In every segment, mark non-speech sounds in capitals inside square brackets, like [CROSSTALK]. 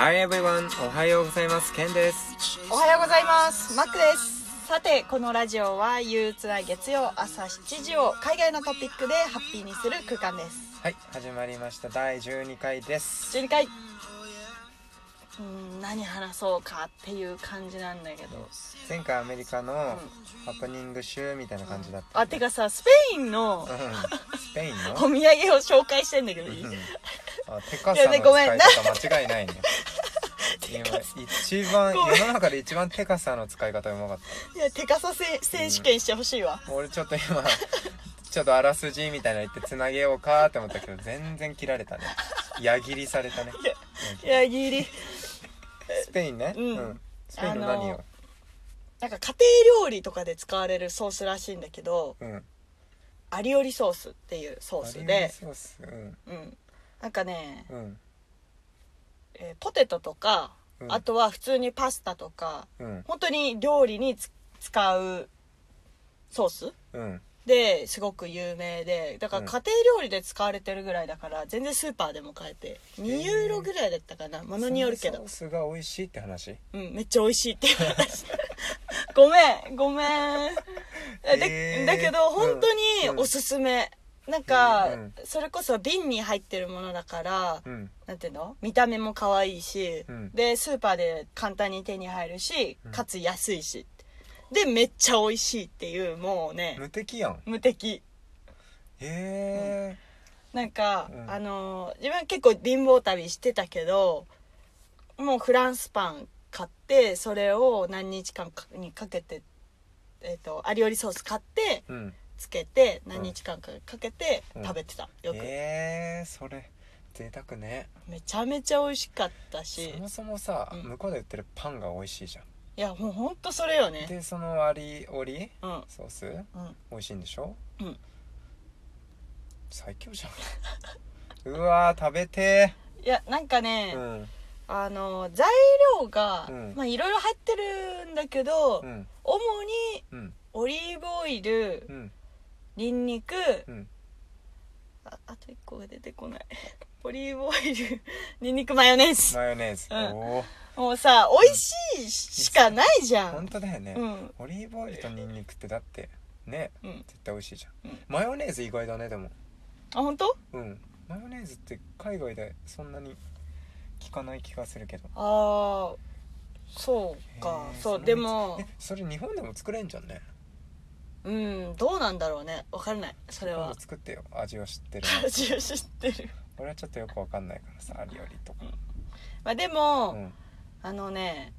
Hi everyone! おはようございます。ケンです。おはようございますマックですさてこのラジオは憂鬱な月曜朝7時を海外のトピックでハッピーにする空間ですはい、始まりました。第12回です。12回うーん何話そうかっていう感じなんだけど前回アメリカのハプニング集みたいな感じだった。あてかさスペインのうん。スペインの？[LAUGHS] お土産を紹介してんだけどいい？うんあ、テカいやサのねごめん。使い方間違いないね。今一番世の中で一番テカサの使い方うまかっいや手傘せ選手権してほしいわ、た俺ちょっと今ちょっとあらすじみたいなの言ってつなげようかって思ったけど全然切られたね。矢切りされたね。いやギリスペインね。うん。スペインの何よなんか家庭料理とかで使われるソースらしいんだけどうん。アリオリソースっていうソースで。リソース？うん。うんなんかね、うん。えーポテトとか、うん。あとは普通にパスタとかうん。本当に料理につ使うソースうん。ですごく有名でだからうん。家庭料理で使われてるぐらいだから全然スーパーでも買えて2ユーロぐらいだったかなものによるけど。ソースが美味しいって話？うんめっちゃ美味しいって言われたごめんごめん。で [LAUGHS] えー。だけど本当うん。におすすめなんかうんそれこそ瓶に入ってるものだからうん。なんていうの？見た目も可愛いし、うん。でスーパーで簡単に手に入るしうん。かつ安いし、でめっちゃ美味しいっていうもうね。無敵やん。無敵。へえなんか、うん。あの自分は結構貧乏旅してたけどもうフランスパン買ってそれを何日間かにかけて、えー、とアリオリソース買ってうんつけて何日間かかけてうん。食べてた。よく、へえそれ。贅沢ね。めちゃめちゃ美味しかったし。そもそもさうん。向こうで売ってるパンが美味しいじゃん。いやもうほんとそれよね。でそのアリオリうん。ソース？うん。美味しいんでしょ？うん。最強じゃん。[LAUGHS] うわー食べていやなんかね、ーうん。あの材料が、うん。まあいろいろ入ってるんだけど、うん。主にうん。オリーブオイルうんニンニクうん。ああと1個が出てこない。[LAUGHS] オリーブオイル [LAUGHS] ニンニクマヨネーズ。マヨネーズ。うん。おおもうさ美味しいしかないじゃ本ん当だよね。うん。オリーブオイルとニンニクってだってねうん。絶対美味しいじゃん。うんマヨネーズ意外だねでも。あ本当？うん。マヨネーズって海外でそんなに効かない気がするけど。ああそうか。へーそうのでも。えそれ日本でも作れんじゃんねうんどうなんだろうね。分かんない。それは。作ってよ。味を知ってる。[LAUGHS] 味を知ってる。俺はちょっとよくわかんないからさアリオリとか。まあでも、うん。あのね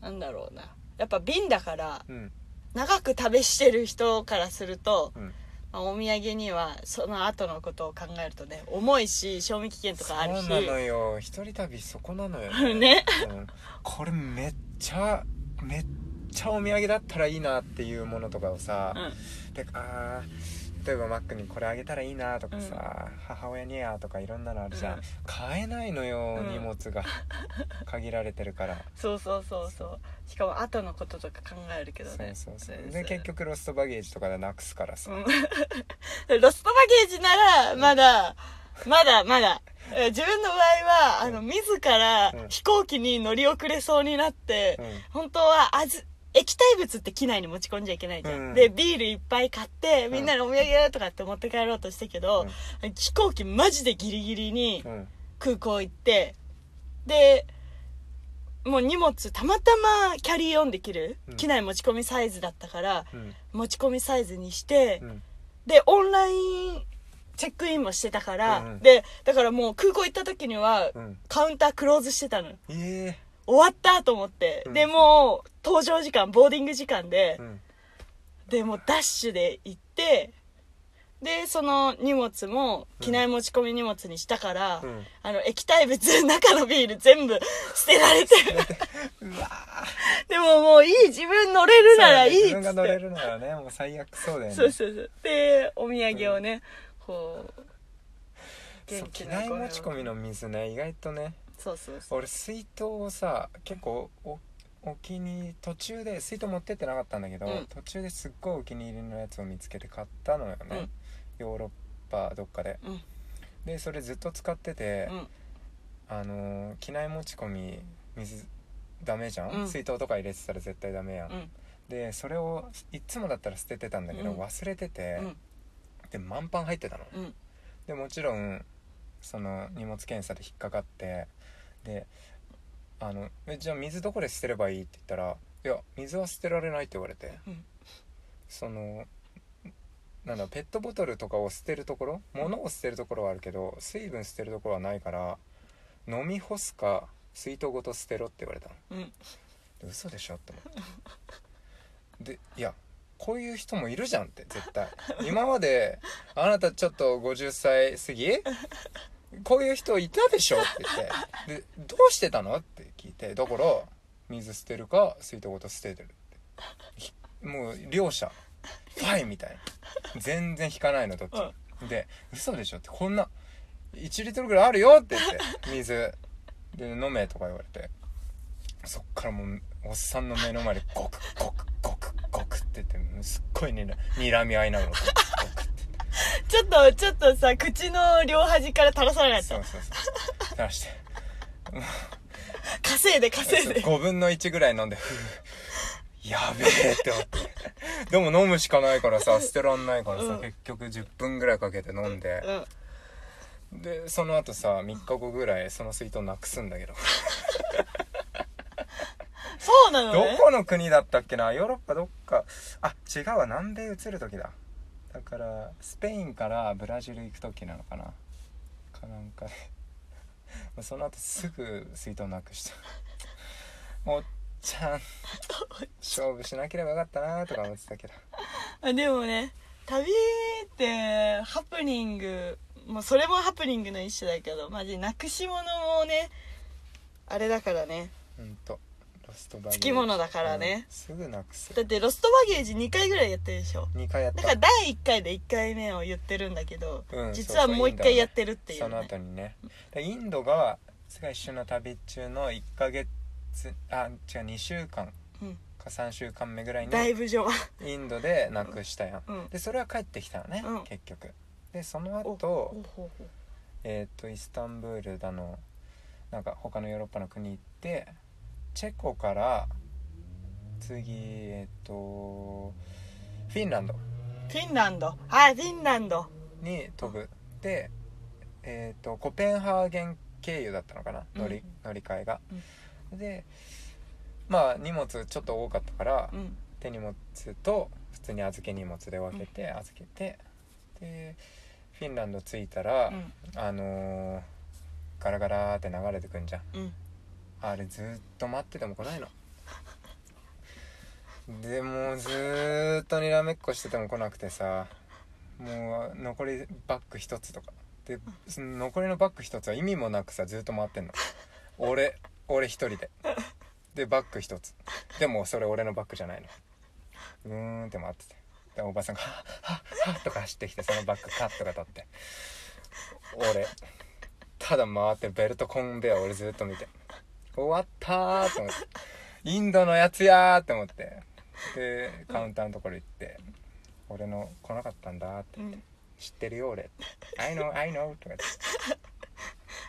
なんだろうな。やっぱ瓶だからうん。長く食べしてる人からすると、うん。まあお土産にはその後のことを考えるとね重いし賞味期限とかあるし。そうなのよ。一人旅そこなのよ。[LAUGHS] ね。うん、これめっちゃめっちゃお土産だったらいいなっていうものとかをさ、うん。であー例えばマックにこれあげたらいいなとかさ、母親にやとかいろんなのあるじゃん、うん。買えないのよ、うん荷物が。限られてるから。そうそうそうそう。しかも後のこととか考えるけどそうねそうそう。で結局ロストバゲージとかでなくすからさ、うん。ロストバゲージならまだまだまだ。え自分の場合はあの自らうん。飛行機に乗り遅れそうになって、うん。本当はあず液体物って機内に持ち込んじゃいけないじゃん、うん。でビールいっぱい買ってん。みんなにお土産とかって持って帰ろうとしたけど、飛行機マジでギリギリにうん。空港行ってでもう荷物たまたまキャリーオンできる、うん。機内持ち込みサイズだったからうん。持ち込みサイズにして、うん。でオンラインチェックインもしてたから、うんうん。でだからもう空港行った時には、うん。カウンタークローズしてたの。え終わったと思って、うん。でもう搭乗時間ボーディング時間でえ、うん。でもうダッシュで行ってでその荷物も機内持ち込み荷物にしたから、うん。あの液体物中のビール全部 [LAUGHS] 捨てられてる。うわでももういい自分乗れるならいいっつって。自分が乗れるならねもう最悪そうだよね。そうそうそう。でお土産をね、こうそう機内持ち込みの水ね意外とねそうそうそう。俺水筒をさ結構おお気に途中で水筒持ってってなかったんだけど、うん。途中ですっごいお気に入りのやつを見つけて買ったのよね、ヨーロッパどっかで。うん。でそれずっと使ってて、うん。あのー機内持ち込み水ダメじゃん、うん。水筒とか入れてたら絶対ダメやん、うん。でそれをいっつもだったら捨ててたんだけど、うん。忘れてて、うん。で満パン入ってたの。うん。でもちろんその荷物検査で引っかかってであのえじゃあ水どこで捨てればいい？って言ったら「いや水は捨てられない」って言われて、うん。そのなんだペットボトルとかを捨てるところ物を捨てるところはあるけど水分捨てるところはないから飲み干すか水筒ごと捨てろって言われたの。うん。で嘘でしょって思って。でいやこういう人もいるじゃんって絶対。今まであなたちょっと50歳過ぎこういう人いたでしょって言って。でどうしてたのって聞いて。だから水捨てるか水筒ごと捨ててるって。ひもう両者。ファイみたいな。全然引かないのどっちも。で嘘でしょって。こんな1リットルぐらいあるよって言って。水。で飲めとか言われて。そっからもうおっさんの目の前でゴクゴクゴクゴクって言ってすっごいにら睨み合いながら。ゴクゴクって [LAUGHS] ちょっとちょっとさ口の両端から垂らされないと。そうそうそう垂らして。稼いで稼いで。5分の1ぐらい飲んでふう。やべえって思って。でも飲むしかないからさ捨てらんないからさ、うん。結局10分ぐらいかけて飲んで、うん。でその後さ3日後ぐらいその水筒なくすんだけど。そうなのね。どこの国だったっけな？ヨーロッパどっか。あ違うわ。南米移る時だだからスペインからブラジル行く時なのかな。かなんかで。[LAUGHS] その後すぐ水筒なくした。[LAUGHS] おっちゃん勝負しなければよかったなとか思ってたけど。[LAUGHS] あでもね旅ってハプニングもうそれもハプニングの一種だけどマジなくし物もねあれだからね。ほんとつきものだからね。うん。すぐなくすだってロストバゲージ2回ぐらいやってるでしょ。2回やった。だから第1回で1回目を言ってるんだけど、うん実はもう1回やってるっていう、その後にねでインドが菅一緒の旅中の1ヶ月あ違う2週間うん。か3週間目ぐらいにだいぶ序盤。インドでなくしたやん、うん。でそれは帰ってきたのね、うん。結局。でそのお後えっ、とイスタンブールだのなんか他のヨーロッパの国行ってチェコから次えっ、とフィンランド。フィンランド。はいフィンランド。に飛ぶ。でえっ、とコペンハーゲン経由だったのかな？乗り,、うん。乗り換えが、でまあ荷物ちょっと多かったから、うん。手荷物と普通に預け荷物で分けて預けてでフィンランド着いたら、うん。あのーガラガラーって流れてくんじゃん。うんあれずっと待ってても来ないの。でもずっとにらめっこしてても来なくてさもう残りバッグ一つとか。でその残りのバッグ一つは意味もなくさずっと回ってんの。俺俺一人で。でバッグ一つ。でもそれ俺のバッグじゃないの。うーんって回ってて。でおばさんが「はっはっは」とか走ってきてそのバッグカッとか取って。俺ただ回ってベルトコンベア俺ずっと見て。終わったーと思って。インドのやつやーって思って。でカウンターのところ行って「俺の来なかったんだ」ってうん。知ってるよ俺。I know I know とか言って。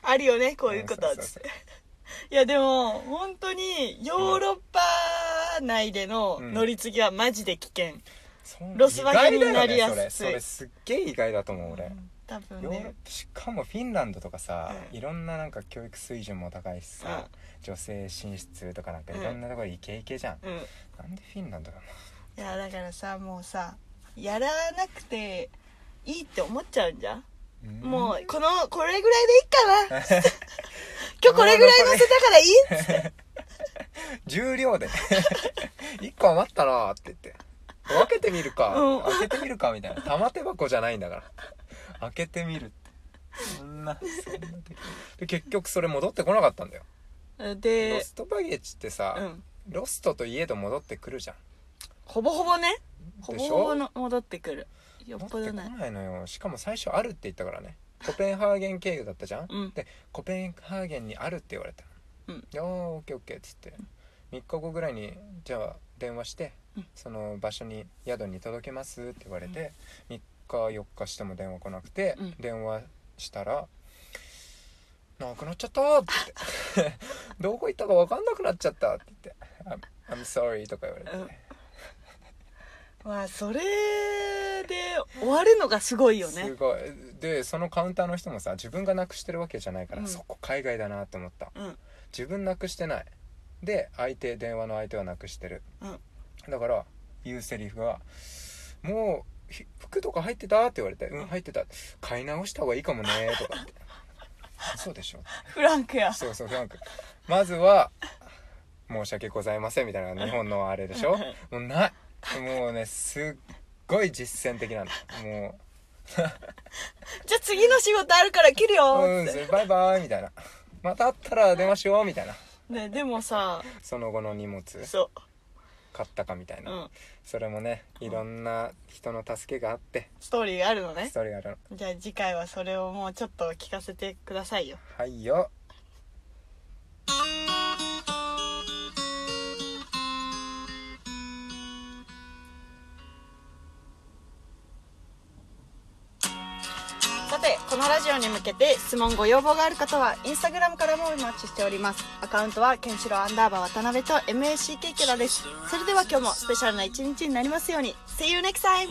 あるよねこういうこといやでも本当にヨーロッパ内での乗り継ぎはマジで危険、そうロスバゲになりやすい。それ。それすっげえ意外だと思う俺、多分ヨーロッねパしかもフィンランドとかさ、うん。いろんななんか教育水準も高いしさ、女性進出とかなんかいろんなところイケイケじゃん、うん。なんでフィンランドなの？いやだからさもうさやらなくていいって思っちゃうんじゃん、うん。もうこのこれぐらいでいいかな。[LAUGHS] 今日これぐらい乗せたからいいって。[LAUGHS] 重量で。[LAUGHS] 1個余ったなーって言って。分けてみるか、うん。開けてみるかみたいな。玉手箱じゃないんだから開けてみるって。そんなそんな時。で結局それ戻ってこなかったんだよ。ロでストバゲージってさ、うん。ロストといえど戻ってくるじゃん。ほぼほぼね。ほぼでしょ？ほぼの戻ってくる。よっ戻ってこないのよ。しかも最初あるって言ったからね。コペンハーゲン経由だったじゃん、うん。でコペンハーゲンにあるって言われたうん。いやーオッケーオッケーっつって。3日後ぐらいにじゃあ電話して、うん。その場所に宿に届けますって言われて、3日4日しても電話来なくて、うん。電話したらなくなっちゃったって言って [LAUGHS] どこ行ったか分かんなくなっちゃったって言って「I'm, I'm sorry」とか言われて、うん。まあそれで終わるのがすごいよね。すごい。でそのカウンターの人もさ自分がなくしてるわけじゃないから、うんそこ海外だなって思った。うん。自分なくしてない。で相手電話の相手はなくしてる。うん。だから言うセリフが「も服とか入ってた?」って言われて「うん。入ってた。買い直した方がいいかもね」とかって「そうでしょ」フランクや。そうそうフランク。まずは「申し訳ございません」みたいな日本のあれでしょ。もうない。もうねすっごい実践的なの。も [LAUGHS] じゃあ次の仕事あるから切るう「うんよって、バイバイ」みたいな「また会ったら電話しよう」みたいな。ね、でもさその後の荷物。そ買ったかみたいうな、うん。それもねいろんな人の助けがあって。ストーリーがあるのね。ストーリーがある。のじゃあ次回はそれをもうちょっと聞かせてくださいよ。はいよてこのラジオに向けて質問ご要望がある方はインスタグラムからもお待ちしております。アカウントはケンシロウアンダーバー渡辺と MACK ケラです。それでは今日もスペシャルな一日になりますように。See you next time!